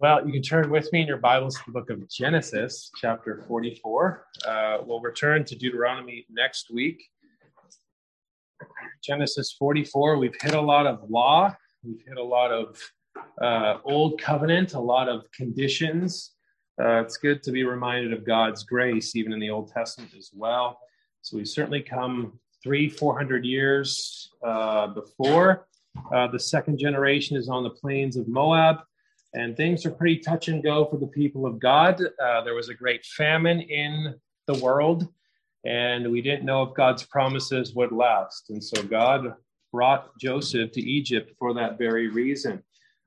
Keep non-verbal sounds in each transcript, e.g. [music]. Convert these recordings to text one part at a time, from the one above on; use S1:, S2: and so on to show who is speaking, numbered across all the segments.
S1: Well, you can turn with me in your Bibles to the book of Genesis, chapter 44. Uh, we'll return to Deuteronomy next week. Genesis 44, we've hit a lot of law, we've hit a lot of uh, old covenant, a lot of conditions. Uh, it's good to be reminded of God's grace, even in the Old Testament as well. So we've certainly come three, four hundred years uh, before. Uh, the second generation is on the plains of Moab and things are pretty touch and go for the people of God. Uh, there was a great famine in the world, and we didn't know if God's promises would last. And so God brought Joseph to Egypt for that very reason.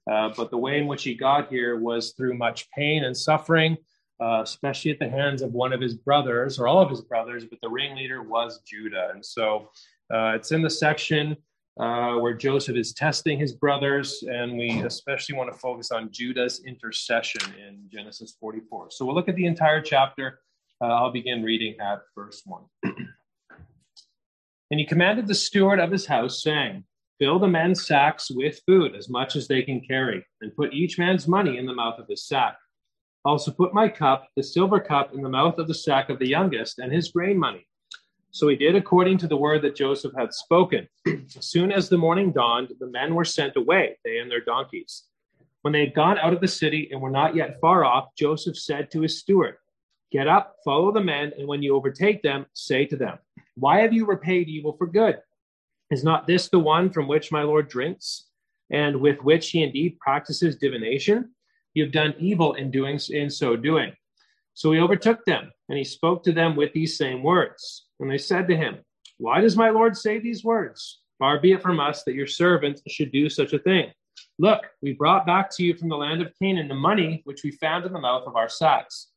S1: Uh, but the way in which he got here was through much pain and suffering, uh, especially at the hands of one of his brothers or all of his brothers, but the ringleader was Judah. And so uh, it's in the section uh, where Joseph is testing his brothers, and we especially want to focus on Judah's intercession in Genesis 44. So we'll look at the entire chapter. Uh, I'll begin reading at verse 1. [clears throat] and he commanded the steward of his house, saying, Fill the men's sacks with food, as much as they can carry, and put each man's money in the mouth of his sack. Also put my cup, the silver cup, in the mouth of the sack of the youngest, and his grain money so he did according to the word that Joseph had spoken. as [clears throat] soon as the morning dawned, the men were sent away, they and their donkeys. When they had gone out of the city and were not yet far off, Joseph said to his steward, Get up, follow the men, and when you overtake them, say to them, Why have you repaid evil for good? Is not this the one from which my Lord drinks, and with which he indeed practices divination? You have done evil in doing in so doing. So he overtook them, and he spoke to them with these same words. And they said to him, Why does my Lord say these words? Far be it from us that your servants should do such a thing. Look, we brought back to you from the land of Canaan the money which we found in the mouth of our sacks.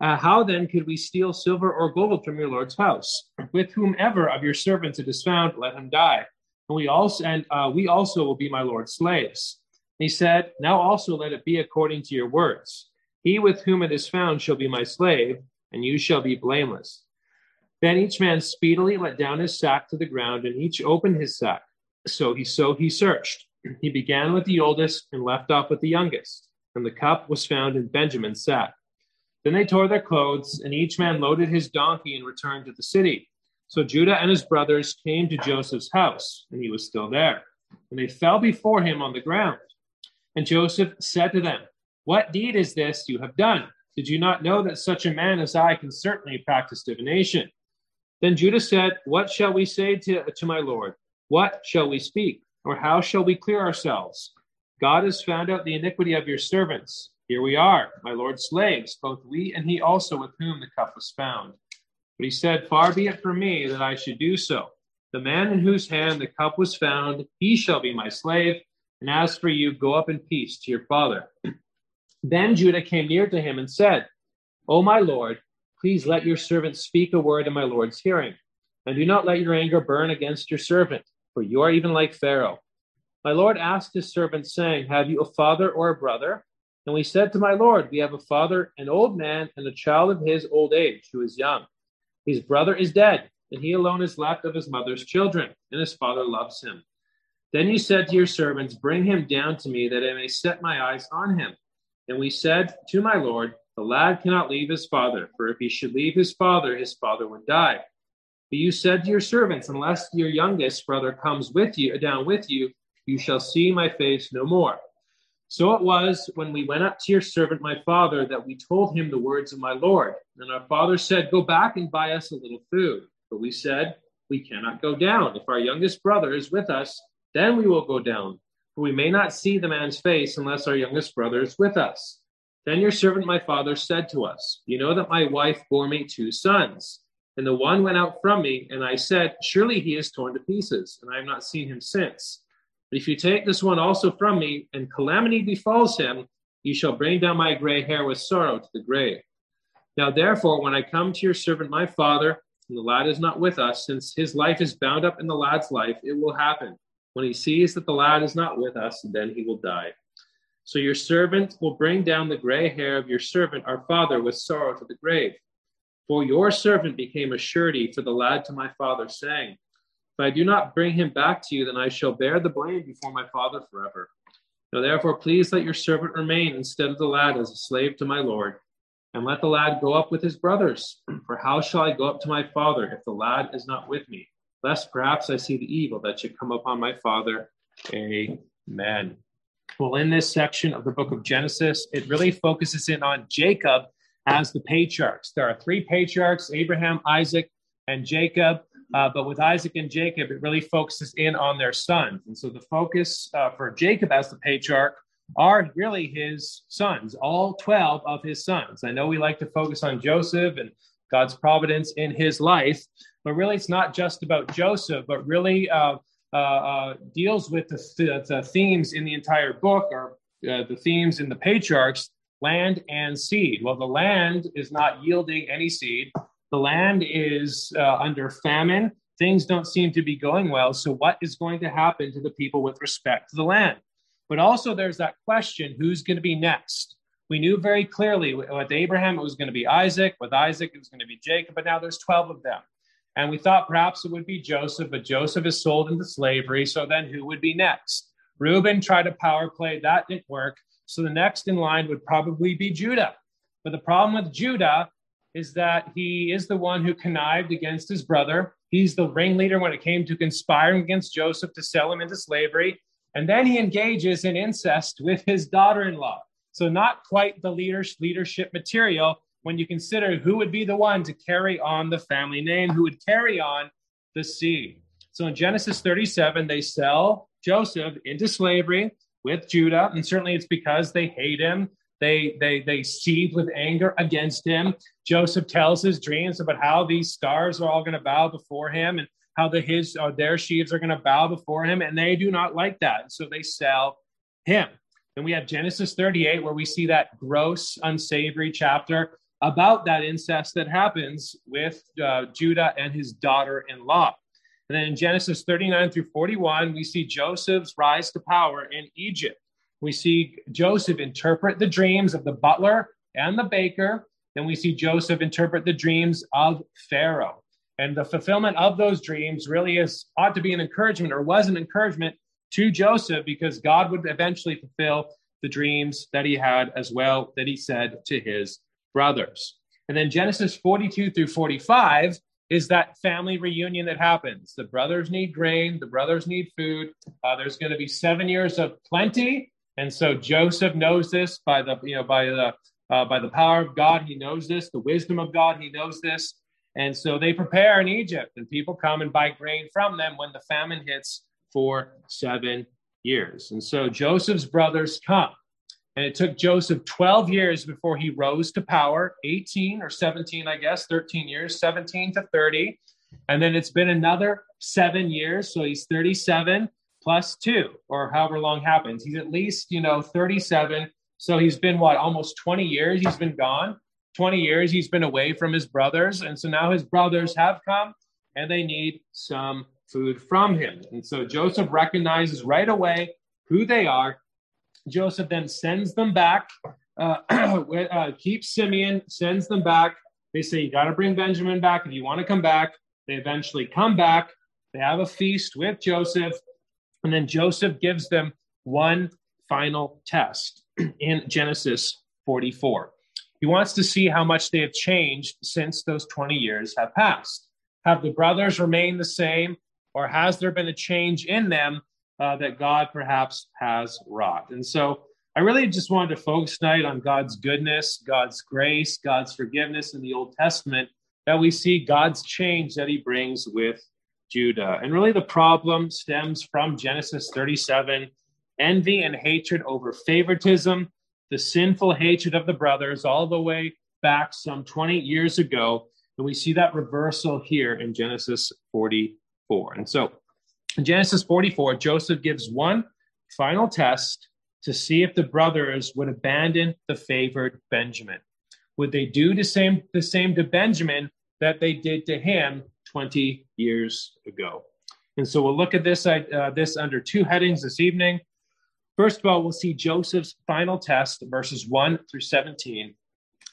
S1: Uh, how then could we steal silver or gold from your Lord's house? With whomever of your servants it is found, let him die. And we also and uh, we also will be my Lord's slaves. he said, Now also let it be according to your words. He with whom it is found shall be my slave, and you shall be blameless. Then each man speedily let down his sack to the ground, and each opened his sack. So he so he searched. He began with the oldest and left off with the youngest, and the cup was found in Benjamin's sack. Then they tore their clothes, and each man loaded his donkey and returned to the city. So Judah and his brothers came to Joseph's house, and he was still there. And they fell before him on the ground. And Joseph said to them, What deed is this you have done? Did you not know that such a man as I can certainly practice divination? Then Judah said, What shall we say to, to my Lord? What shall we speak? Or how shall we clear ourselves? God has found out the iniquity of your servants. Here we are, my Lord's slaves, both we and he also with whom the cup was found. But he said, Far be it from me that I should do so. The man in whose hand the cup was found, he shall be my slave. And as for you, go up in peace to your father. [clears throat] then Judah came near to him and said, O my Lord, Please let your servant speak a word in my Lord's hearing, and do not let your anger burn against your servant, for you are even like Pharaoh. My Lord asked his servant, saying, Have you a father or a brother? And we said to my Lord, We have a father, an old man, and a child of his old age, who is young. His brother is dead, and he alone is left of his mother's children, and his father loves him. Then you said to your servants, Bring him down to me, that I may set my eyes on him. And we said to my Lord, the lad cannot leave his father, for if he should leave his father, his father would die. But you said to your servants, Unless your youngest brother comes with you down with you, you shall see my face no more. So it was when we went up to your servant my father that we told him the words of my Lord. And our father said, Go back and buy us a little food. But we said, We cannot go down. If our youngest brother is with us, then we will go down. For we may not see the man's face unless our youngest brother is with us. Then your servant my father said to us, You know that my wife bore me two sons. And the one went out from me, and I said, Surely he is torn to pieces, and I have not seen him since. But if you take this one also from me, and calamity befalls him, you shall bring down my gray hair with sorrow to the grave. Now therefore, when I come to your servant my father, and the lad is not with us, since his life is bound up in the lad's life, it will happen. When he sees that the lad is not with us, then he will die. So your servant will bring down the gray hair of your servant, our father, with sorrow to the grave. For your servant became a surety for the lad to my father, saying, If I do not bring him back to you, then I shall bear the blame before my father forever. Now, therefore, please let your servant remain instead of the lad as a slave to my Lord, and let the lad go up with his brothers. [clears throat] For how shall I go up to my father if the lad is not with me? Lest perhaps I see the evil that should come upon my father. Amen. Well, in this section of the book of Genesis, it really focuses in on Jacob as the patriarchs. There are three patriarchs Abraham, Isaac, and Jacob. Uh, but with Isaac and Jacob, it really focuses in on their sons. And so the focus uh, for Jacob as the patriarch are really his sons, all 12 of his sons. I know we like to focus on Joseph and God's providence in his life, but really it's not just about Joseph, but really uh, deals with the, th- the, themes in the entire book or uh, the themes in the patriarchs land and seed. Well, the land is not yielding any seed. The land is uh, under famine. Things don't seem to be going well. So, what is going to happen to the people with respect to the land? But also, there's that question who's going to be next? We knew very clearly with Abraham, it was going to be Isaac. With Isaac, it was going to be Jacob. But now there's 12 of them. And we thought perhaps it would be Joseph, but Joseph is sold into slavery. So then who would be next? Reuben tried a power play. That didn't work. So the next in line would probably be Judah. But the problem with Judah is that he is the one who connived against his brother. He's the ringleader when it came to conspiring against Joseph to sell him into slavery. And then he engages in incest with his daughter in law. So, not quite the leadership material when you consider who would be the one to carry on the family name, who would carry on the seed. So, in Genesis 37, they sell Joseph into slavery with Judah. And certainly it's because they hate him. They, they, they seethe with anger against him. Joseph tells his dreams about how these stars are all going to bow before him and how the his or uh, their sheaves are going to bow before him, and they do not like that. So they sell him. Then we have Genesis 38, where we see that gross, unsavory chapter about that incest that happens with uh, Judah and his daughter in law. And then in Genesis 39 through 41, we see Joseph's rise to power in Egypt. We see Joseph interpret the dreams of the butler and the baker. Then we see Joseph interpret the dreams of Pharaoh. And the fulfillment of those dreams really is ought to be an encouragement or was an encouragement to Joseph because God would eventually fulfill the dreams that he had as well that he said to his brothers. And then Genesis 42 through 45 is that family reunion that happens. The brothers need grain, the brothers need food. Uh, there's going to be seven years of plenty, and so Joseph knows this by the you know by the uh, by the power of God. He knows this, the wisdom of God. He knows this, and so they prepare in Egypt, and people come and buy grain from them when the famine hits for seven years. And so Joseph's brothers come. And it took Joseph 12 years before he rose to power 18 or 17, I guess, 13 years, 17 to 30. And then it's been another seven years. So he's 37 plus two, or however long happens. He's at least, you know, 37. So he's been what, almost 20 years he's been gone. 20 years he's been away from his brothers. And so now his brothers have come and they need some food from him. And so Joseph recognizes right away who they are Joseph then sends them back, uh, [clears throat] uh, keeps Simeon, sends them back. They say, You got to bring Benjamin back if you want to come back. They eventually come back. They have a feast with Joseph. And then Joseph gives them one final test [clears throat] in Genesis 44. He wants to see how much they have changed since those 20 years have passed. Have the brothers remained the same, or has there been a change in them uh, that God perhaps has wrought. And so I really just wanted to focus tonight on God's goodness, God's grace, God's forgiveness in the Old Testament, that we see God's change that he brings with Judah. And really the problem stems from Genesis 37 envy and hatred over favoritism, the sinful hatred of the brothers, all the way back some 20 years ago. And we see that reversal here in Genesis 44. And so in Genesis 44, Joseph gives one final test to see if the brothers would abandon the favored Benjamin. Would they do the same, the same to Benjamin that they did to him 20 years ago? And so we'll look at this, uh, this under two headings this evening. First of all, we'll see Joseph's final test, verses 1 through 17.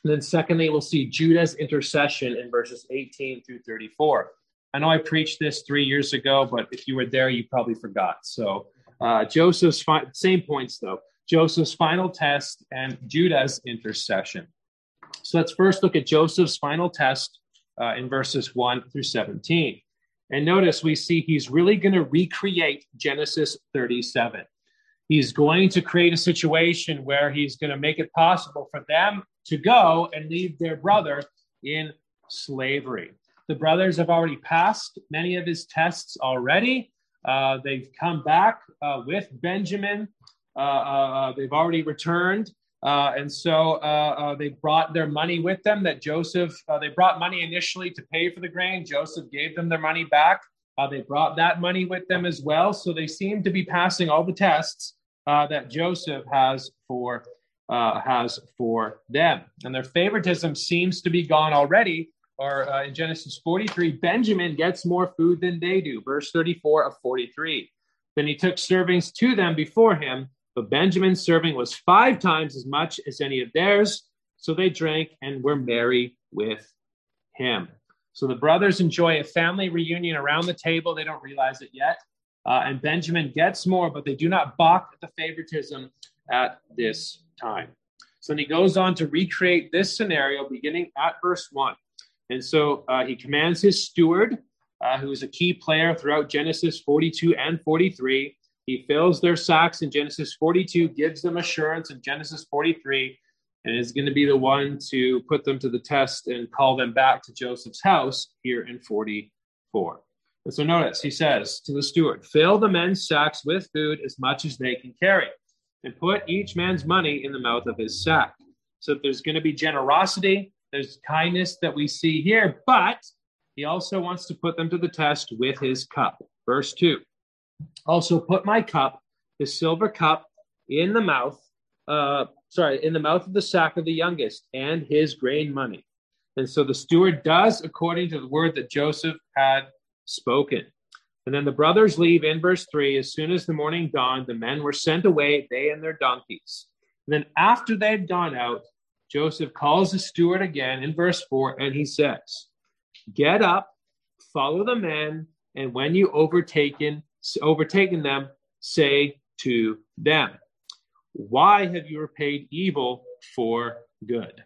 S1: And then secondly, we'll see Judah's intercession in verses 18 through 34. I know I preached this three years ago, but if you were there, you probably forgot. So uh, Joseph's fi- same points though. Joseph's final test and Judah's intercession. So let's first look at Joseph's final test uh, in verses 1 through 17. And notice we see he's really going to recreate Genesis 37. He's going to create a situation where he's going to make it possible for them to go and leave their brother in slavery. The brothers have already passed many of his tests already. Uh, they've come back uh, with Benjamin. Uh, uh, uh they've already returned. Uh, and so they brought their money with them that Joseph, they brought money initially to pay for the grain. Joseph gave them their money back. they brought that money with them as well. So they seem to be passing all the tests that Joseph has for has for them. And their favoritism seems to be gone already. Or uh, in Genesis 43, Benjamin gets more food than they do. Verse 34 of 43. Then he took servings to them before him, but Benjamin's serving was five times as much as any of theirs. So they drank and were merry with him. So the brothers enjoy a family reunion around the table. They don't realize it yet. Uh, and Benjamin gets more, but they do not balk at the favoritism at this time. So then he goes on to recreate this scenario beginning at verse 1. And so uh, he commands his steward, uh, who is a key player throughout Genesis 42 and 43. He fills their sacks in Genesis 42, gives them assurance in Genesis 43, and is going to be the one to put them to the test and call them back to Joseph's house here in 44. And so notice he says to the steward, Fill the men's sacks with food as much as they can carry and put each man's money in the mouth of his sack. So there's going to be generosity, there's kindness that we see here, but he also wants to put them to the test with his cup. Verse 2 Also put my cup, the silver cup, in the mouth, uh, sorry, in the mouth of the sack of the youngest, and his grain money. And so the steward does according to the word that Joseph had spoken. And then the brothers leave in verse 3. As soon as the morning dawned, the men were sent away, they and their donkeys. And then after they had gone out, Joseph calls the steward again in verse 4, and he says, Get up, follow the men, and when you overtaken overtaken them, say to them, Why have you repaid evil for good?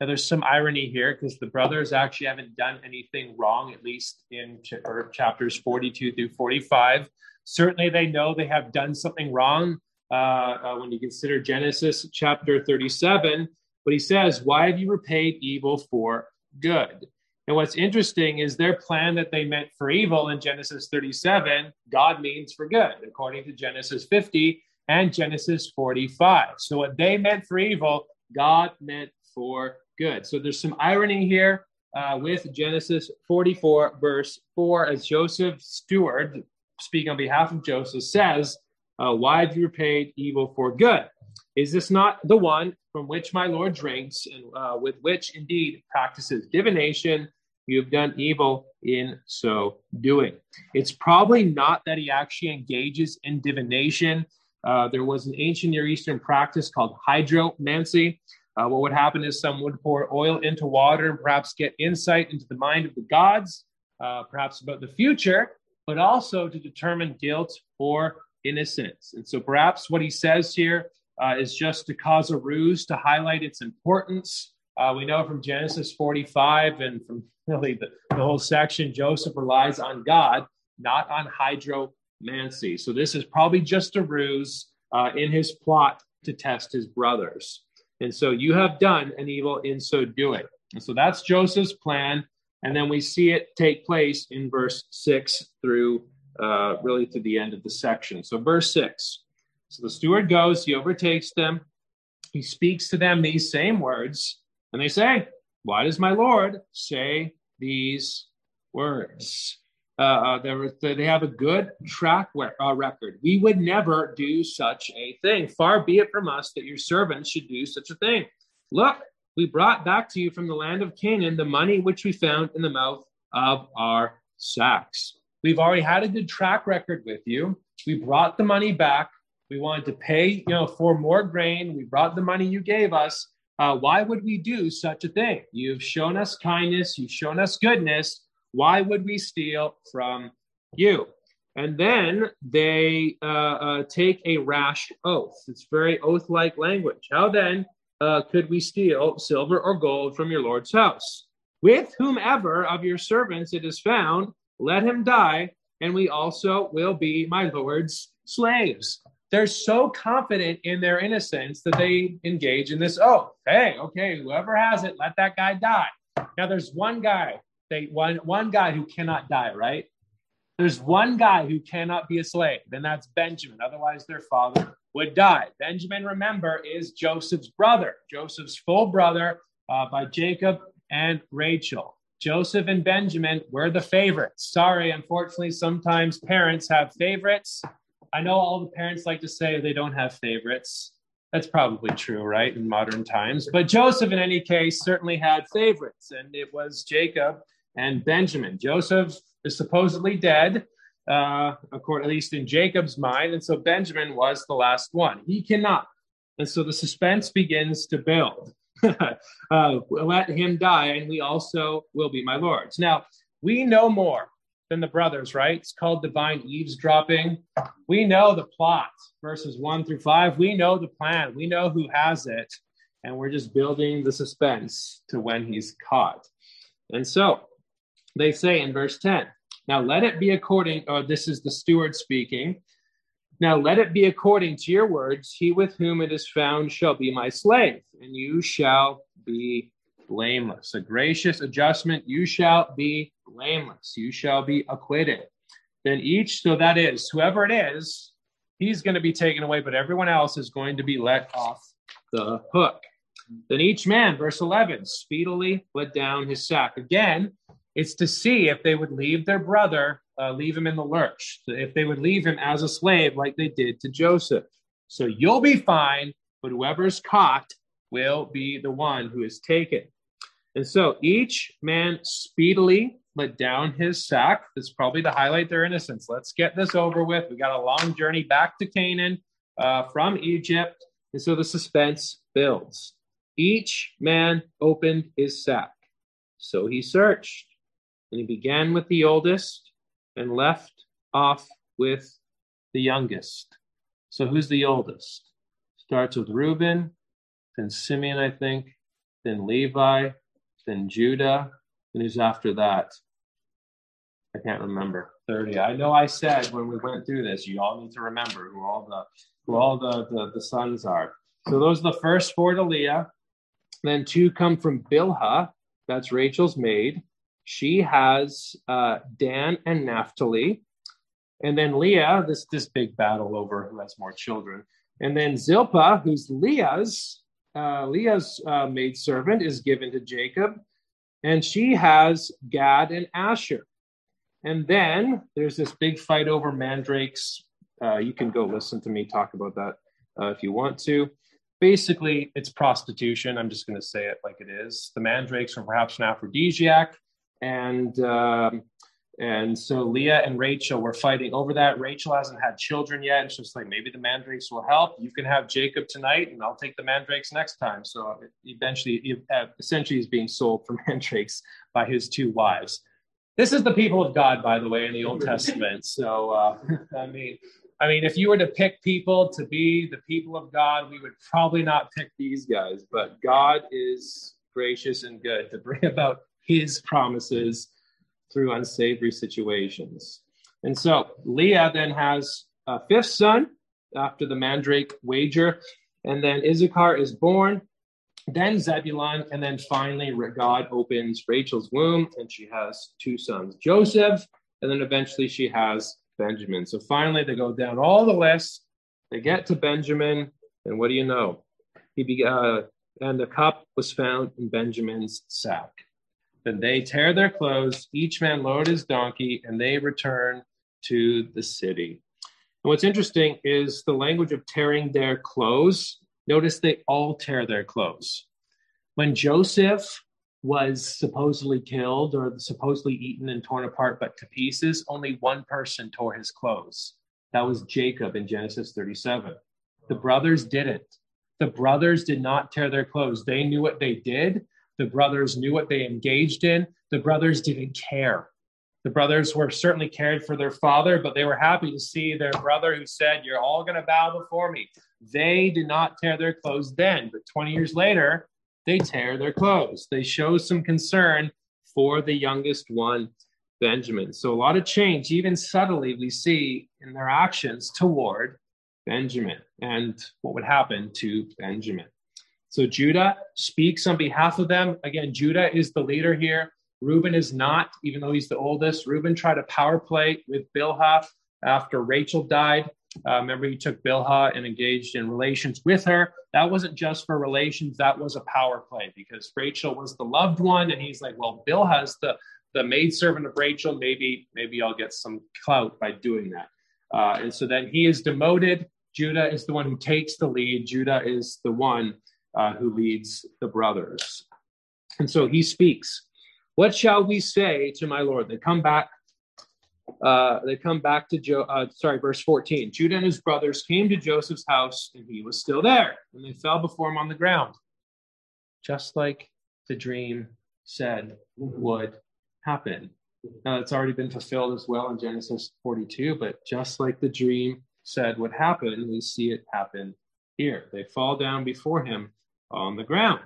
S1: Now, there's some irony here because the brothers actually haven't done anything wrong, at least in ch- chapters 42 through 45. Certainly, they know they have done something wrong uh, uh, when you consider Genesis chapter 37. But he says, Why have you repaid evil for good? And what's interesting is their plan that they meant for evil in Genesis 37, God means for good, according to Genesis 50 and Genesis 45. So, what they meant for evil, God meant for good. So there's some irony here uh, with Genesis 44, verse 4, as Joseph steward, speaking on behalf of Joseph, says, uh, Why have you repaid evil for good? Is this not the one from which my Lord drinks, and uh, with which indeed practices divination? You have done evil in so doing. It's probably not that he actually engages in divination. Uh, there was an ancient Near Eastern practice called hydromancy, uh, what would happen is someone would pour oil into water and perhaps get insight into the mind of the gods, uh, perhaps about the future, but also to determine guilt or innocence. And so perhaps what he says here uh, is just to cause a ruse to highlight its importance. Uh, we know from Genesis 45 and from really the, the whole section, Joseph relies on God, not on hydromancy. So this is probably just a ruse uh, in his plot to test his brothers. And so you have done an evil in so doing. And so that's Joseph's plan. And then we see it take place in verse six through uh, really to the end of the section. So, verse six. So the steward goes, he overtakes them, he speaks to them these same words, and they say, Why does my Lord say these words? Uh, uh they have a good track uh, record. We would never do such a thing. Far be it from us that your servants should do such a thing. Look, we brought back to you from the land of Canaan the money which we found in the mouth of our sacks. We've already had a good track record with you. We brought the money back. We wanted to pay, you know, for more grain. We brought the money you gave us. Uh, why would we do such a thing? You've shown us kindness. You've shown us goodness why would we steal from you? And then they uh, uh, take a rash oath. It's very oath like language. How then uh, could we steal silver or gold from your Lord's house? With whomever of your servants it is found, let him die, and we also will be my Lord's slaves. They're so confident in their innocence that they engage in this oh Hey, okay, whoever has it, let that guy die. Now there's one guy, they one one guy who cannot die, right? There's one guy who cannot be a slave, and that's Benjamin. Otherwise, their father would die. Benjamin, remember, is Joseph's brother, Joseph's full brother uh, by Jacob and Rachel. Joseph and Benjamin were the favorites. Sorry, unfortunately, sometimes parents have favorites. I know all the parents like to say they don't have favorites. That's probably true, right, in modern times. But Joseph, in any case, certainly had favorites, and it was Jacob and Benjamin. Joseph is supposedly dead, uh, according at least in Jacob's mind, and so Benjamin was the last one. He cannot, and so the suspense begins to build. [laughs] uh, let him die, and we also will be my lords. Now we know more than the brothers, right? It's called divine eavesdropping. We know the plot, verses one through five. We know the plan. We know who has it, and we're just building the suspense to when he's caught. And so they say in verse 10 now let it be according, oh, this is the steward speaking. Now let it be according to your words. He with whom it is found shall be my slave, and you shall be blameless. A gracious adjustment. You shall be blameless. You shall be acquitted. Then each, so that is, whoever it is, he's going to be taken away, but everyone else is going to be let off the hook. Then each man, verse 11, speedily let down his sack. Again, it's to see if they would leave their brother, uh, leave him in the lurch, if they would leave him as a slave like they did to Joseph. So you'll be fine, but whoever's caught will be the one who is taken. And so each man speedily let down his sack. That's probably to highlight their innocence. Let's get this over with. We got a long journey back to Canaan uh, from Egypt. And so the suspense builds. Each man opened his sack. So he searched. And he began with the oldest and left off with the youngest. So who's the oldest? Starts with Reuben, then Simeon, I think, then Levi, then Judah, and who's after that? I can't remember. 30. I know I said when we went through this, you all need to remember who all the who all the, the, the sons are. So those are the first four to Leah. Then two come from Bilhah, that's Rachel's maid. She has uh, Dan and Naphtali. And then Leah, this, this big battle over who has more children. And then Zilpah, who's Leah's, uh, Leah's uh, maidservant, is given to Jacob. And she has Gad and Asher. And then there's this big fight over mandrakes. Uh, you can go listen to me talk about that uh, if you want to. Basically, it's prostitution. I'm just going to say it like it is. The mandrakes are perhaps an aphrodisiac and um, and so Leah and Rachel were fighting over that. Rachel hasn't had children yet. It's just like maybe the mandrakes will help. You can have Jacob tonight, and I'll take the mandrakes next time. So eventually, essentially, he's being sold for [laughs] mandrakes by his two wives. This is the people of God, by the way, in the Old Testament. So uh, [laughs] I mean, I mean, if you were to pick people to be the people of God, we would probably not pick these guys. But God is gracious and good to bring [laughs] about his promises through unsavory situations. And so Leah then has a fifth son after the mandrake wager. And then Issachar is born, then Zebulun, and then finally God opens Rachel's womb and she has two sons, Joseph, and then eventually she has Benjamin. So finally they go down all the list. They get to Benjamin, and what do you know? He be, uh, and the cup was found in Benjamin's sack. Then they tear their clothes, each man load his donkey, and they return to the city. And what's interesting is the language of tearing their clothes. Notice they all tear their clothes. When Joseph was supposedly killed or supposedly eaten and torn apart but to pieces, only one person tore his clothes. That was Jacob in Genesis 37. The brothers didn't. The brothers did not tear their clothes. They knew what they did, the brothers knew what they engaged in. The brothers didn't care. The brothers were certainly cared for their father, but they were happy to see their brother who said, You're all going to bow before me. They did not tear their clothes then, but 20 years later, they tear their clothes. They show some concern for the youngest one, Benjamin. So a lot of change, even subtly, we see in their actions toward Benjamin and what would happen to Benjamin. So Judah speaks on behalf of them. Again, Judah is the leader here. Reuben is not, even though he's the oldest. Reuben tried a power play with Bilhah after Rachel died. Uh, remember, he took Bilhah and engaged in relations with her. That wasn't just for relations, that was a power play because Rachel was the loved one. And he's like, well, Bilhah's the, the maidservant of Rachel. Maybe, maybe I'll get some clout by doing that. Uh, and so then he is demoted. Judah is the one who takes the lead. Judah is the one uh, who leads the brothers. And so he speaks. What shall we say to my Lord? They come back. Uh, they come back to Joe. Uh, sorry, verse 14. Judah and his brothers came to Joseph's house, and he was still there. And they fell before him on the ground, just like the dream said would happen. Now, it's already been fulfilled as well in Genesis 42, but just like the dream said would happen, we see it happen here. They fall down before him on the ground.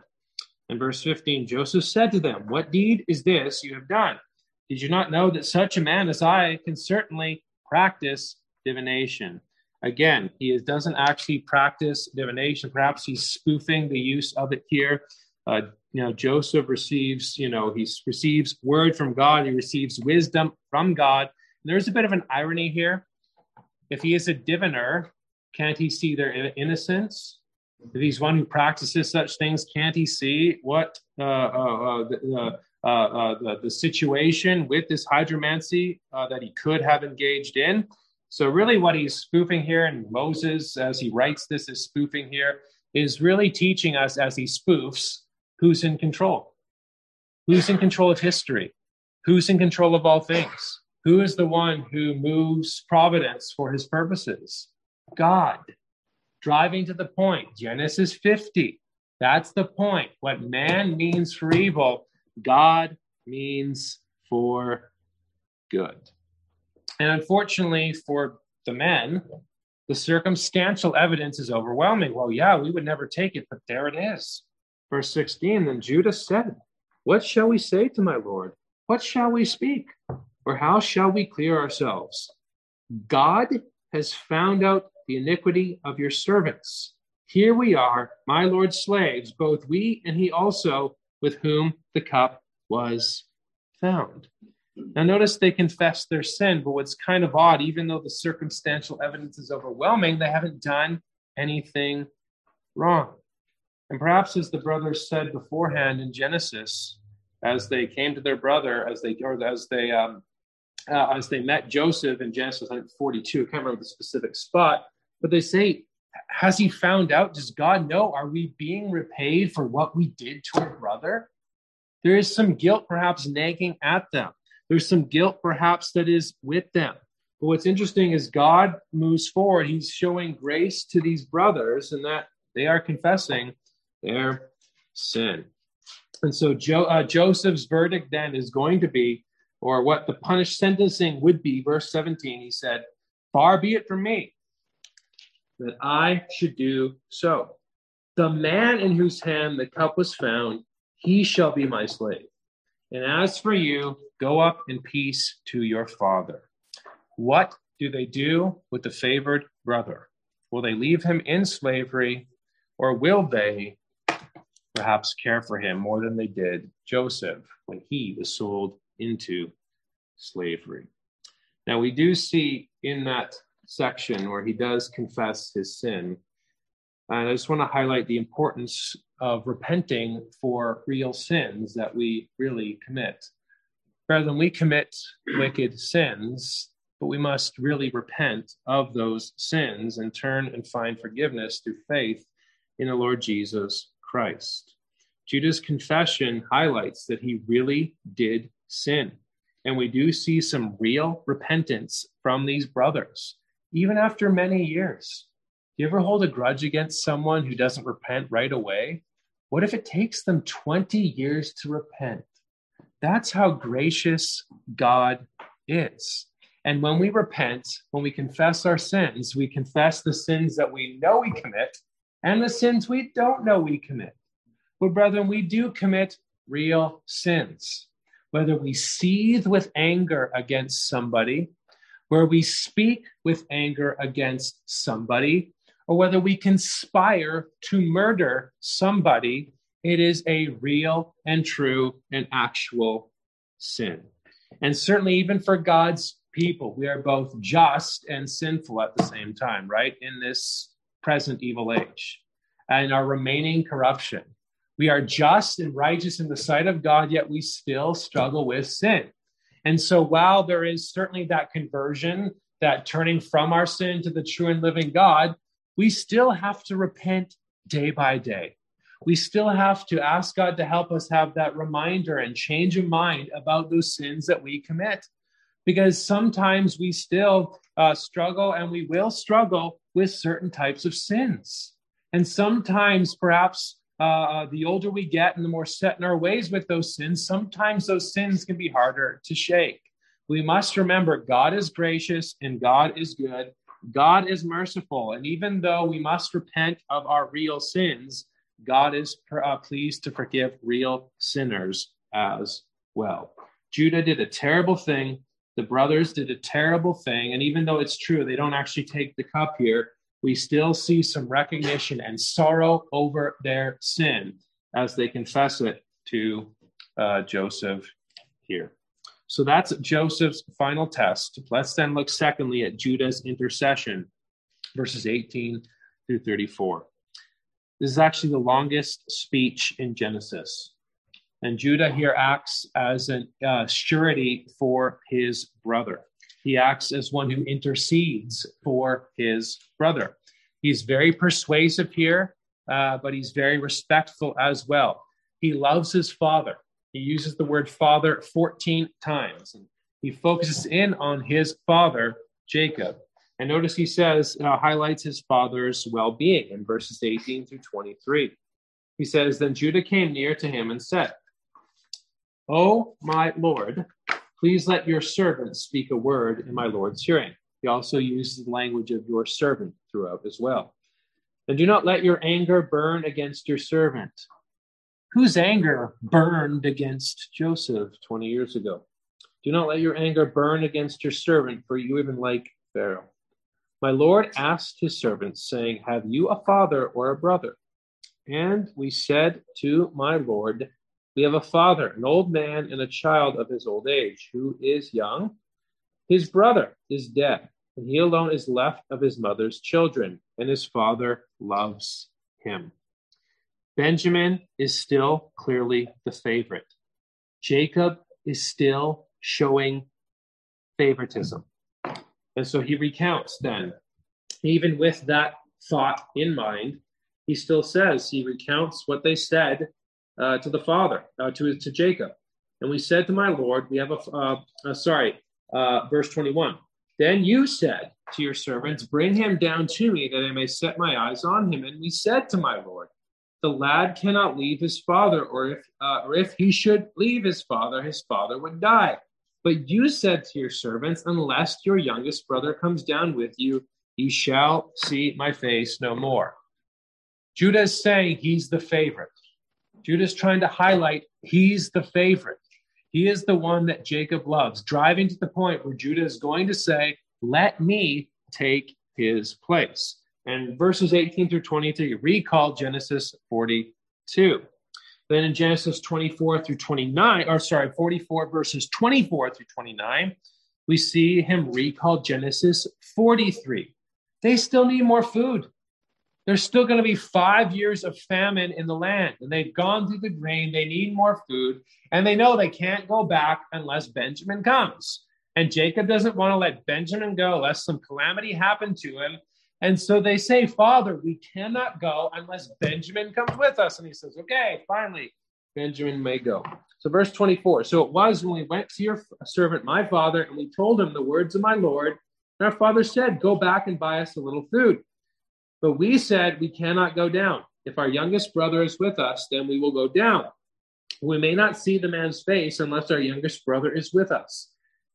S1: In verse 15, Joseph said to them, What deed is this you have done? Did you not know that such a man as I can certainly practice divination? Again, he doesn't actually practice divination. Perhaps he's spoofing the use of it here. Uh, you know, Joseph receives, you know, he receives word from God. He receives wisdom from God. And there's a bit of an irony here. If he is a diviner, can't he see their innocence? If he's one who practices such things, can't he see what uh, uh, uh the, uh, Uh, uh, the, the, situation with this hydromancy uh, that he could have engaged in? So, really, what he's spoofing here, and Moses, as he writes this, is spoofing here, is really teaching us as he spoofs who's in control. Who's in control of history? Who's in control of all things? Who is the one who moves providence for his purposes? God driving to the point. Genesis 50. That's the point. What man means for evil, God means for good. And unfortunately for the men, the circumstantial evidence is overwhelming. Well, yeah, we would never take it, but there it is. Verse 16 Then Judah said, What shall we say to my Lord? What shall we speak? Or how shall we clear ourselves? God has found out the iniquity of your servants. Here we are, my Lord's slaves, both we and he also, with whom the cup was found. Now, notice they confess their sin, but what's kind of odd, even though the circumstantial evidence is overwhelming, they haven't done anything wrong. And perhaps, as the brothers said beforehand in Genesis, as they came to their brother, as they or as they um, uh, as they met Joseph in Genesis I think 42, I can't remember the specific spot, but they say, Has he found out? Does God know? Are we being repaid for what we did to our brother? There is some guilt perhaps nagging at them. There's some guilt perhaps that is with them. But what's interesting is God moves forward. He's showing grace to these brothers and that they are confessing their sin. And so jo- uh, Joseph's verdict then is going to be, or what the punished sentencing would be, verse 17, he said, Far be it from me that I should do so. The man in whose hand the cup was found, he shall be my slave. And as for you, go up in peace to your father. What do they do with the favored brother? Will they leave him in slavery, or will they perhaps care for him more than they did Joseph when he was sold into slavery? Now, we do see in that section where he does confess his sin. And I just want to highlight the importance of repenting for real sins that we really commit. Rather than we commit wicked sins, but we must really repent of those sins and turn and find forgiveness through faith in the Lord Jesus Christ. Judah's confession highlights that he really did sin. And we do see some real repentance from these brothers even after many years. Do you ever hold a grudge against someone who doesn't repent right away? What if it takes them 20 years to repent? That's how gracious God is. And when we repent, when we confess our sins, we confess the sins that we know we commit and the sins we don't know we commit. But, brethren, we do commit real sins. Whether we seethe with anger against somebody, where we speak with anger against somebody, or whether we conspire to murder somebody, it is a real and true and actual sin. And certainly, even for God's people, we are both just and sinful at the same time, right? In this present evil age and our remaining corruption. We are just and righteous in the sight of God, yet we still struggle with sin. And so, while there is certainly that conversion, that turning from our sin to the true and living God, we still have to repent day by day. We still have to ask God to help us have that reminder and change of mind about those sins that we commit. Because sometimes we still uh, struggle and we will struggle with certain types of sins. And sometimes, perhaps, uh, the older we get and the more set in our ways with those sins, sometimes those sins can be harder to shake. We must remember God is gracious and God is good. God is merciful. And even though we must repent of our real sins, God is uh, pleased to forgive real sinners as well. Judah did a terrible thing. The brothers did a terrible thing. And even though it's true, they don't actually take the cup here, we still see some recognition and sorrow over their sin as they confess it to uh, Joseph here. So that's Joseph's final test. Let's then look secondly at Judah's intercession, verses 18 through 34. This is actually the longest speech in Genesis. And Judah here acts as a uh, surety for his brother. He acts as one who intercedes for his brother. He's very persuasive here, uh, but he's very respectful as well. He loves his father. He uses the word father 14 times. And he focuses in on his father, Jacob. And notice he says, uh, highlights his father's well being in verses 18 through 23. He says, Then Judah came near to him and said, Oh, my Lord, Please let your servant speak a word in my Lord's hearing. He also uses the language of your servant throughout as well. And do not let your anger burn against your servant. Whose anger burned against Joseph 20 years ago? Do not let your anger burn against your servant, for you even like Pharaoh. My Lord asked his servants, saying, Have you a father or a brother? And we said to my Lord, we have a father, an old man, and a child of his old age, who is young. His brother is dead, and he alone is left of his mother's children, and his father loves him. Benjamin is still clearly the favorite. Jacob is still showing favoritism. And so he recounts then, even with that thought in mind, he still says, he recounts what they said uh, to the father, uh, to, to Jacob. And we said to my Lord, we have a, uh, uh sorry, uh, verse 21. Then you said to your servants, Bring him down to me that I may set my eyes on him. And we said to my Lord, The lad cannot leave his father, or if, or if he should leave his father, his father would die. But you said to your servants, Unless your youngest brother comes down with you, he shall see my face no more. Judah is saying he's the favorite. Judah's trying to highlight he's the favorite. He is the one that Jacob loves, driving to the point where Judah is going to say, Let me take his place. And verses 18 through 23 recall Genesis 42. Then in Genesis 24 through 29, or sorry, 44 verses 24 through 29, we see him recall Genesis 43. They still need more food there's still going to be five years of famine in the land, and they've gone through the grain. They need more food, and they know they can't go back unless Benjamin comes. And Jacob doesn't want to let Benjamin go, lest some calamity happen to him. And so they say, Father, we cannot go unless Benjamin comes with us. And he says, Okay, finally, Benjamin may go. So, verse 24 So it was when we went to your servant, my father, and we told him the words of my Lord. And our father said, Go back and buy us a little food. But we said we cannot go down. If our youngest brother is with us, then we will go down. We may not see the man's face unless our youngest brother is with us.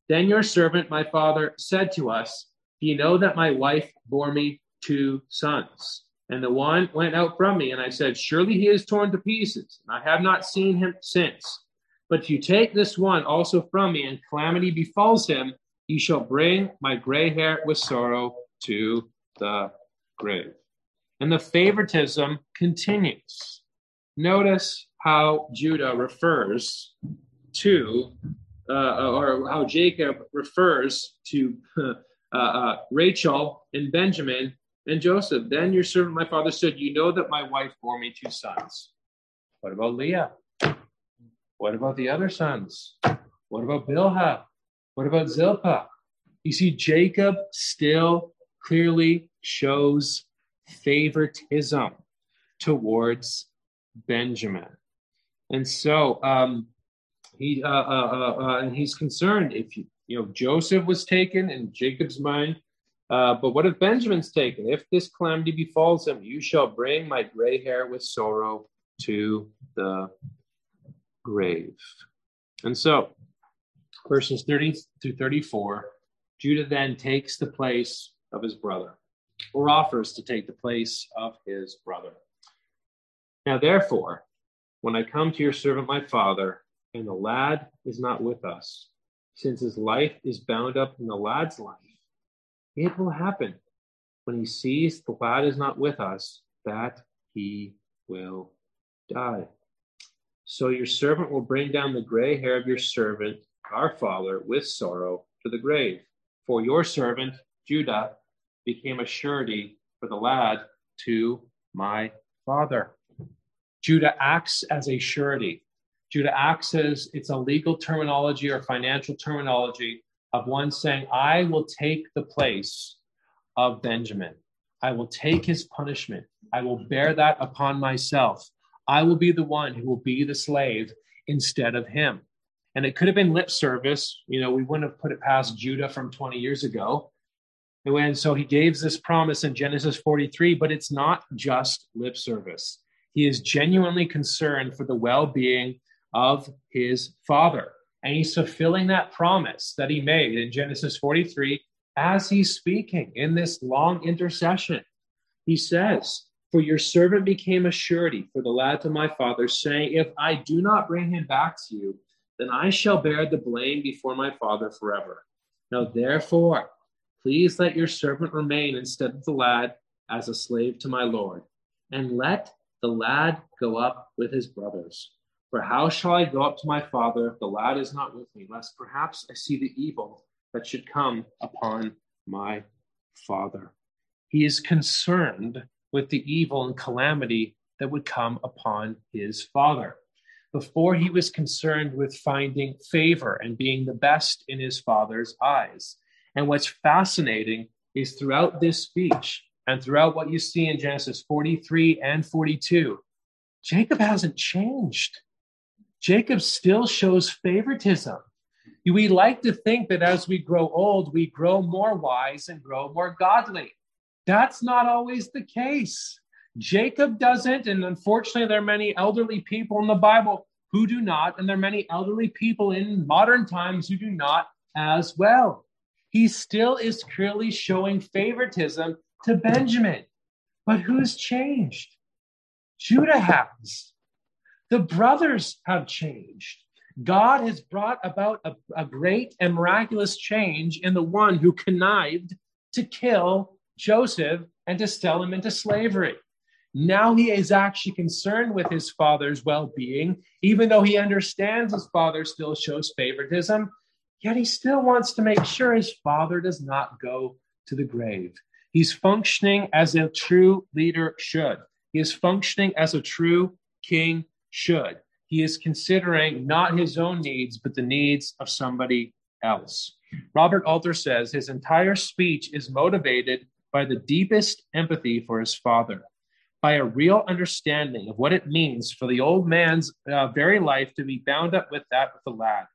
S1: Then your servant, my father, said to us, Do you know that my wife bore me two sons? And the one went out from me, and I said, Surely he is torn to pieces, and I have not seen him since. But if you take this one also from me, and calamity befalls him, you shall bring my gray hair with sorrow to the grave. And the favoritism continues. Notice how Judah refers to, uh, or how Jacob refers to [laughs] uh, uh, Rachel and Benjamin and Joseph. Then your servant, my father, said, You know that my wife bore me two sons. What about Leah? What about the other sons? What about Bilhah? What about Zilpah? You see, Jacob still clearly shows favoritism towards Benjamin. And so um, he uh, uh, uh, uh, and he's concerned if you, you know Joseph was taken in Jacob's mind, uh, but what if Benjamin's taken? If this calamity befalls him, you shall bring my gray hair with sorrow to the grave. And so, verses 30 through 34, Judah then takes the place of his brother, or offers to take the place of his brother. Now, therefore, when I come to your servant my father, and the lad is not with us, since his life is bound up in the lad's life, it will happen when he sees the lad is not with us that he will die. So your servant will bring down the gray hair of your servant, our father, with sorrow to the grave. For your servant, Judah, became a surety for the lad to my father. Judah acts as a surety. Judah acts as it's a legal terminology or financial terminology of one saying, I will take the place of Benjamin. I will take his punishment. I will bear that upon myself. I will be the one who will be the slave instead of him. And it could have been lip service. You know, we wouldn't have put it past Judah from 20 years ago. And so he gave this promise in Genesis 43, but it's not just lip service. He is genuinely concerned for the well being of his father. And he's fulfilling that promise that he made in Genesis 43 as he's speaking in this long intercession. He says, For your servant became a surety for the lad to my father, saying, If I do not bring him back to you, then I shall bear the blame before my father forever. Now, therefore, please let your servant remain instead of the lad as a slave to my Lord, and let the lad go up with his brothers. For how shall I go up to my father if the lad is not with me, lest perhaps I see the evil that should come upon my father? He is concerned with the evil and calamity that would come upon his father. Before he was concerned with finding favor and being the best in his father's eyes. And what's fascinating is throughout this speech, and throughout what you see in Genesis 43 and 42, Jacob hasn't changed. Jacob still shows favoritism. We like to think that as we grow old, we grow more wise and grow more godly. That's not always the case. Jacob doesn't, and unfortunately, there are many elderly people in the Bible who do not, and there are many elderly people in modern times who do not as well. He still is clearly showing favoritism to Benjamin. But who's changed? Judah has. The brothers have changed. God has brought about a, a, great and miraculous change in the one who connived to kill Joseph and to sell him into slavery. Now he is actually concerned with his father's well being, even though he understands his father still shows favoritism, yet he still wants to make sure his father does not go to the grave. He's functioning as a true leader should. He is functioning as a true king should. He is considering not his own needs, but the needs of somebody else. Robert Alter says his entire speech is motivated by the deepest empathy for his father, by a real understanding of what it means for the old man's uh, very life to be bound up with that of the lad.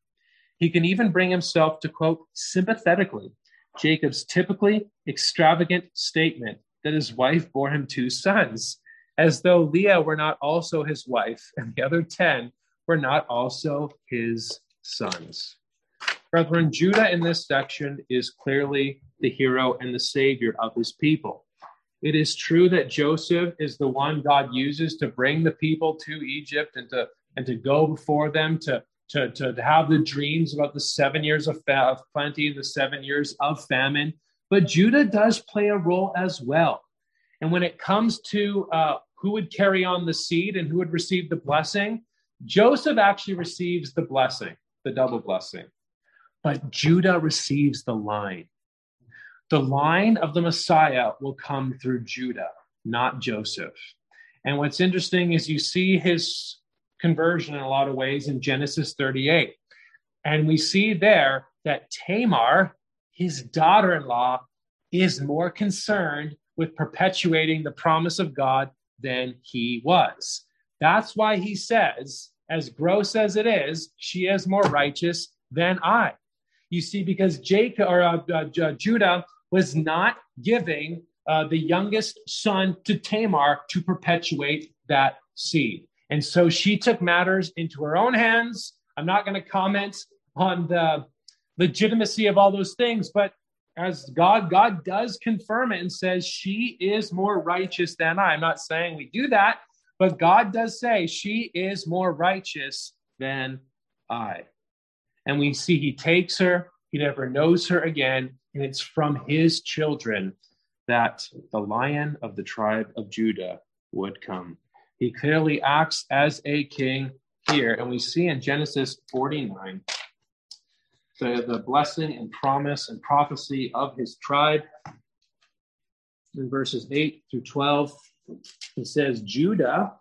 S1: He can even bring himself to quote sympathetically Jacob's typically extravagant statement that his wife bore him two sons, as though Leah were not also his wife and the other 10 were not also his sons. Brethren, Judah in this section is clearly the hero and the savior of his people. It is true that Joseph is the one God uses to bring the people to Egypt and to and to go before them to to, to, have the dreams about the seven years of, fa- of plenty, the seven years of famine. But Judah does play a role as well. And when it comes to uh, who would carry on the seed and who would receive the blessing, Joseph actually receives the blessing, the double blessing. But Judah receives the line. The line of the Messiah will come through Judah, not Joseph. And what's interesting is you see his conversion in a lot of ways in Genesis 38. And we see there that Tamar, his daughter in law, is more concerned with perpetuating the promise of God than he was. That's why he says, as gross as it is, she is more righteous than I. You see, because Jacob or uh, uh, Judah was not giving uh, the youngest son to Tamar to perpetuate that seed. And so she took matters into her own hands. I'm not going to comment on the legitimacy of all those things, but as God, God does confirm it and says she is more righteous than I. I'm not saying we do that, but God does say she is more righteous than I. And we see he takes her, he never knows her again, and it's from his children that the lion of the tribe of Judah would come. He clearly acts as a king here. And we see in Genesis 49 the, the blessing and promise and prophecy of his tribe. In verses 8 through 12, he says, Judah,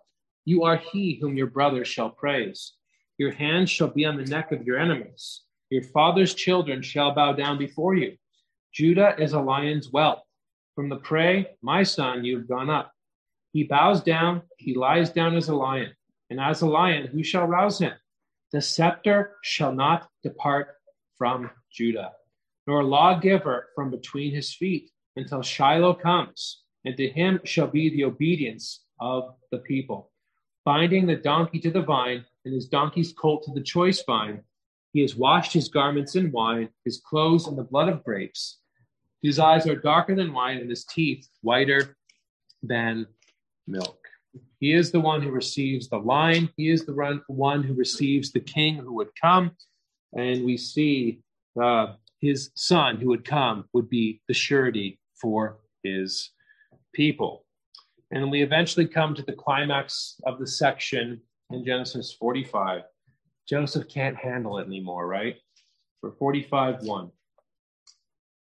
S1: you are he whom your brothers shall praise. Your hand shall be on the neck of your enemies. Your father's children shall bow down before you. Judah is a lion's whelp. From the prey, my son, you have gone up. He bows down, he lies down as a lion, and as a lion, who shall rouse him? The scepter shall not depart from Judah, nor lawgiver from between his feet, until Shiloh comes, and to him shall be the obedience of the people. Binding the donkey to the vine, and his donkey's colt to the choice vine, he has washed his garments in wine, his clothes in the blood of grapes. His eyes are darker than wine, and his teeth whiter than milk. He is the one who receives the line. He is the one who receives the king who would come. And we see uh, his son who would come would be the surety for his people. And we eventually come to the climax of the section in Genesis 45. Joseph can't handle it anymore, right? For 45 1.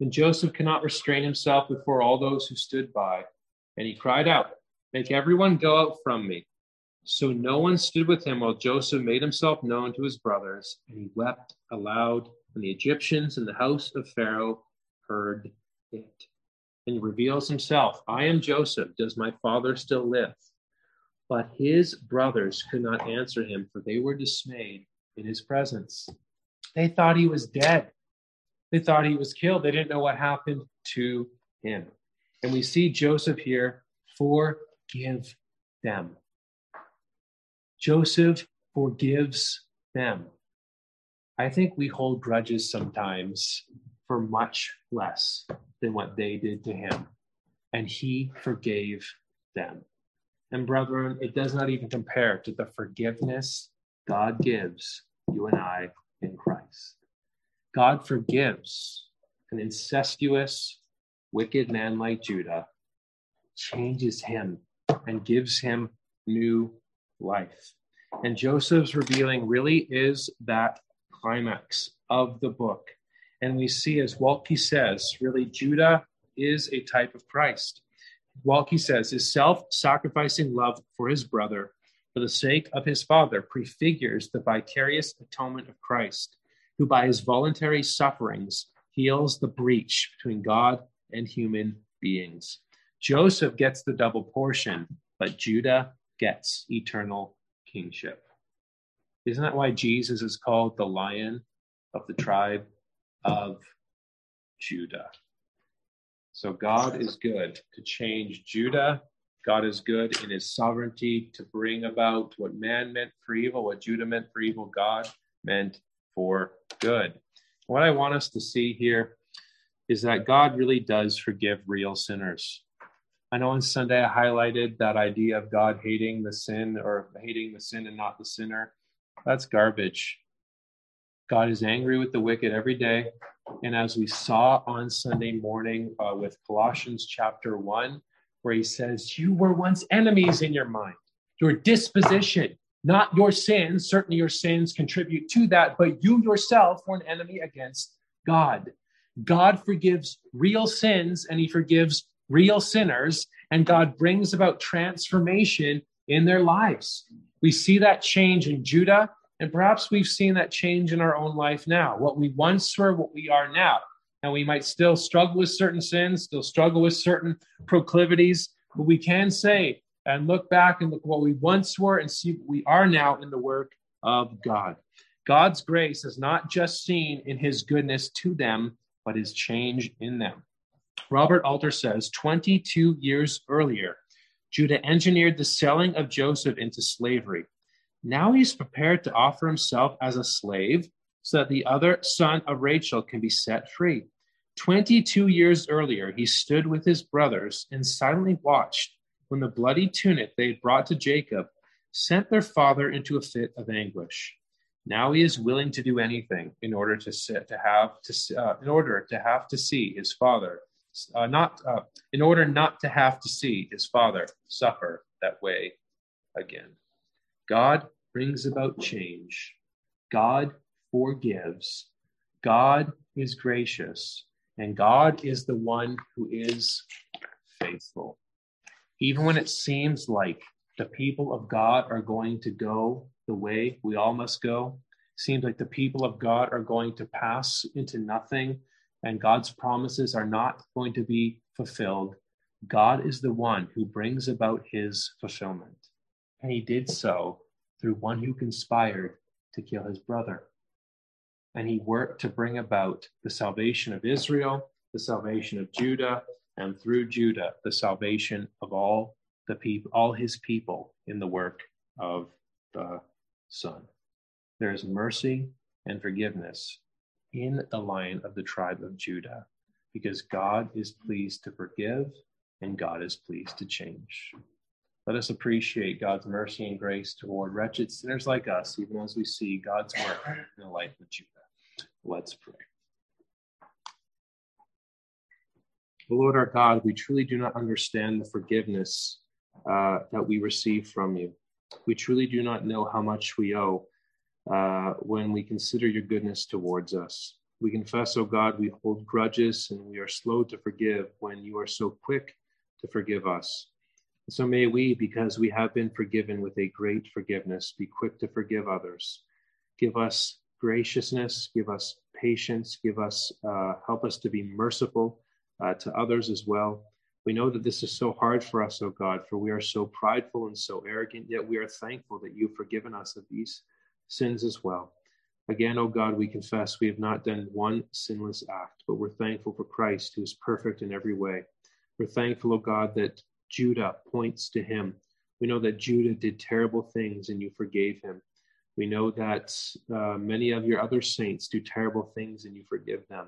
S1: Then Joseph cannot restrain himself before all those who stood by, and he cried out, Make everyone go out from me. So no one stood with him while Joseph made himself known to his brothers, and he wept aloud. And the Egyptians in the house of Pharaoh heard it. And he reveals himself I am Joseph. Does my father still live? But his brothers could not answer him, for they were dismayed in his presence. They thought he was dead. They thought he was killed. They didn't know what happened to him. And we see Joseph here for forgive them. Joseph forgives them. I think we hold grudges sometimes for much less than what they did to him. And he forgave them. And brethren, it does not even compare to the forgiveness God gives you and I in Christ. God forgives an incestuous, wicked man like Judah, changes him and gives him new life. And Joseph's revealing really is that climax of the book. And we see, as Waltke says, really Judah is a type of Christ. Waltke says his self sacrificing love for his brother for the sake of his father prefigures the vicarious atonement of Christ, who by his voluntary sufferings heals the breach between God and human beings. Joseph gets the double portion, but Judah gets eternal kingship. Isn't that why Jesus is called the lion of the tribe of Judah? So God is good to change Judah. God is good in his sovereignty to bring about what man meant for evil, what Judah meant for evil, God meant for good. What I want us to see here is that God really does forgive real sinners. I know on Sunday I highlighted that idea of God hating the sin or hating the sin and not the sinner. That's garbage. God is angry with the wicked every day. And as we saw on Sunday morning uh, with Colossians chapter 1, where he says, You were once enemies in your mind, your disposition, not your sins. Certainly your sins contribute to that, but you yourself were an enemy against God. God forgives real sins and he forgives real sinners, and God brings about transformation in their lives. We see that change in Judah, and perhaps we've seen that change in our own life now. What we once were, what we are now. And we might still struggle with certain sins, still struggle with certain proclivities, but we can say and look back and look what we once were and see what we are now in the work of God. God's grace is not just seen in his goodness to them, but his change in them. Robert Alter says 22 years earlier, Judah engineered the selling of Joseph into slavery. Now he's prepared to offer himself as a slave so that the other son of Rachel can be set free. 22 years earlier, he stood with his brothers and silently watched when the bloody tunic they had brought to Jacob sent their father into a fit of anguish. Now he is willing to do anything in order to sit, to have to uh, in order to have to see his father uh, not uh, in order not to have to see his father suffer that way again. God brings about change. God forgives. God is gracious, and God is the one who is faithful. Even when it seems like the people of God are going to go the way we all must go, seems like the people of God are going to pass into nothing and God's promises are not going to be fulfilled, God is the one who brings about his fulfillment. And he did so through one who conspired to kill his brother. And he worked to bring about the salvation of Israel, the salvation of Judah, and through Judah, the salvation of all the people, all his people in the work of the Son. There is mercy and forgiveness in the line of the tribe of Judah, because God is pleased to forgive and God is pleased to change. Let us appreciate God's mercy and grace toward wretched sinners like us, even as we see God's work in the life of Judah. Let's pray. The Lord our God, we truly do not understand the forgiveness uh, that we receive from you. We truly do not know how much we owe uh, when we consider your goodness towards us. We confess, O oh God, we hold grudges and we are slow to forgive when you are so quick to forgive us. And so may we, because we have been forgiven with a great forgiveness, be quick to forgive others. Give us graciousness, give us patience, give us, uh, help us to be merciful uh, to others as well. We know that this is so hard for us, O oh God, for we are so prideful and so arrogant, yet we are thankful that you've forgiven us of these sins as well. Again, O oh God, we confess we have not done one sinless act, but we're thankful for Christ, who is perfect in every way. We're thankful, O oh God, that Judah points to him. We know that Judah did terrible things and you forgave him. We know that uh, many of your other saints do terrible things and you forgive them.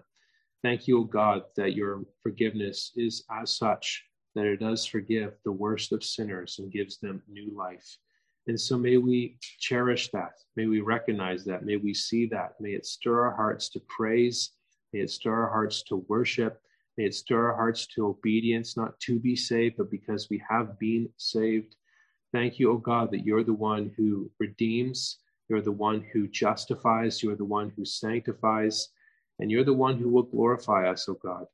S1: Thank you, O God, that your forgiveness is as such that it does forgive the worst of sinners and gives them new life. And so may we cherish that. May we recognize that. May we see that. May it stir our hearts to praise. May it stir our hearts to worship. May it stir our hearts to obedience, not to be saved, but because we have been saved. Thank you, O God, that you're the one who redeems, you're the one who justifies, you're the one who sanctifies, and you're the one who will glorify us, O God.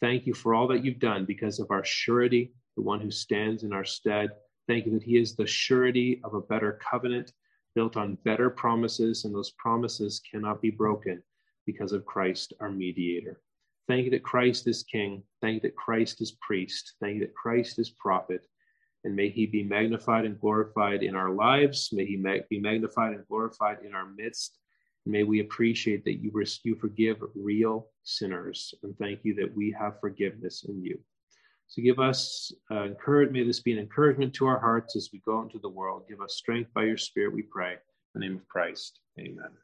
S1: Thank you for all that you've done because of our surety, the one who stands in our stead. Thank you that He is the surety of a better covenant built on better promises, and those promises cannot be broken because of Christ, our mediator. Thank you that Christ is King. Thank you that Christ is priest. Thank you that Christ is prophet. And may he be magnified and glorified in our lives. May he be magnified and glorified in our midst. may we appreciate that you, you forgive real sinners. And thank you that we have forgiveness in you. So give us uh, encourage. May this be an encouragement to our hearts as we go into the world. Give us strength by your Spirit, we pray. In the name of Christ, Amen.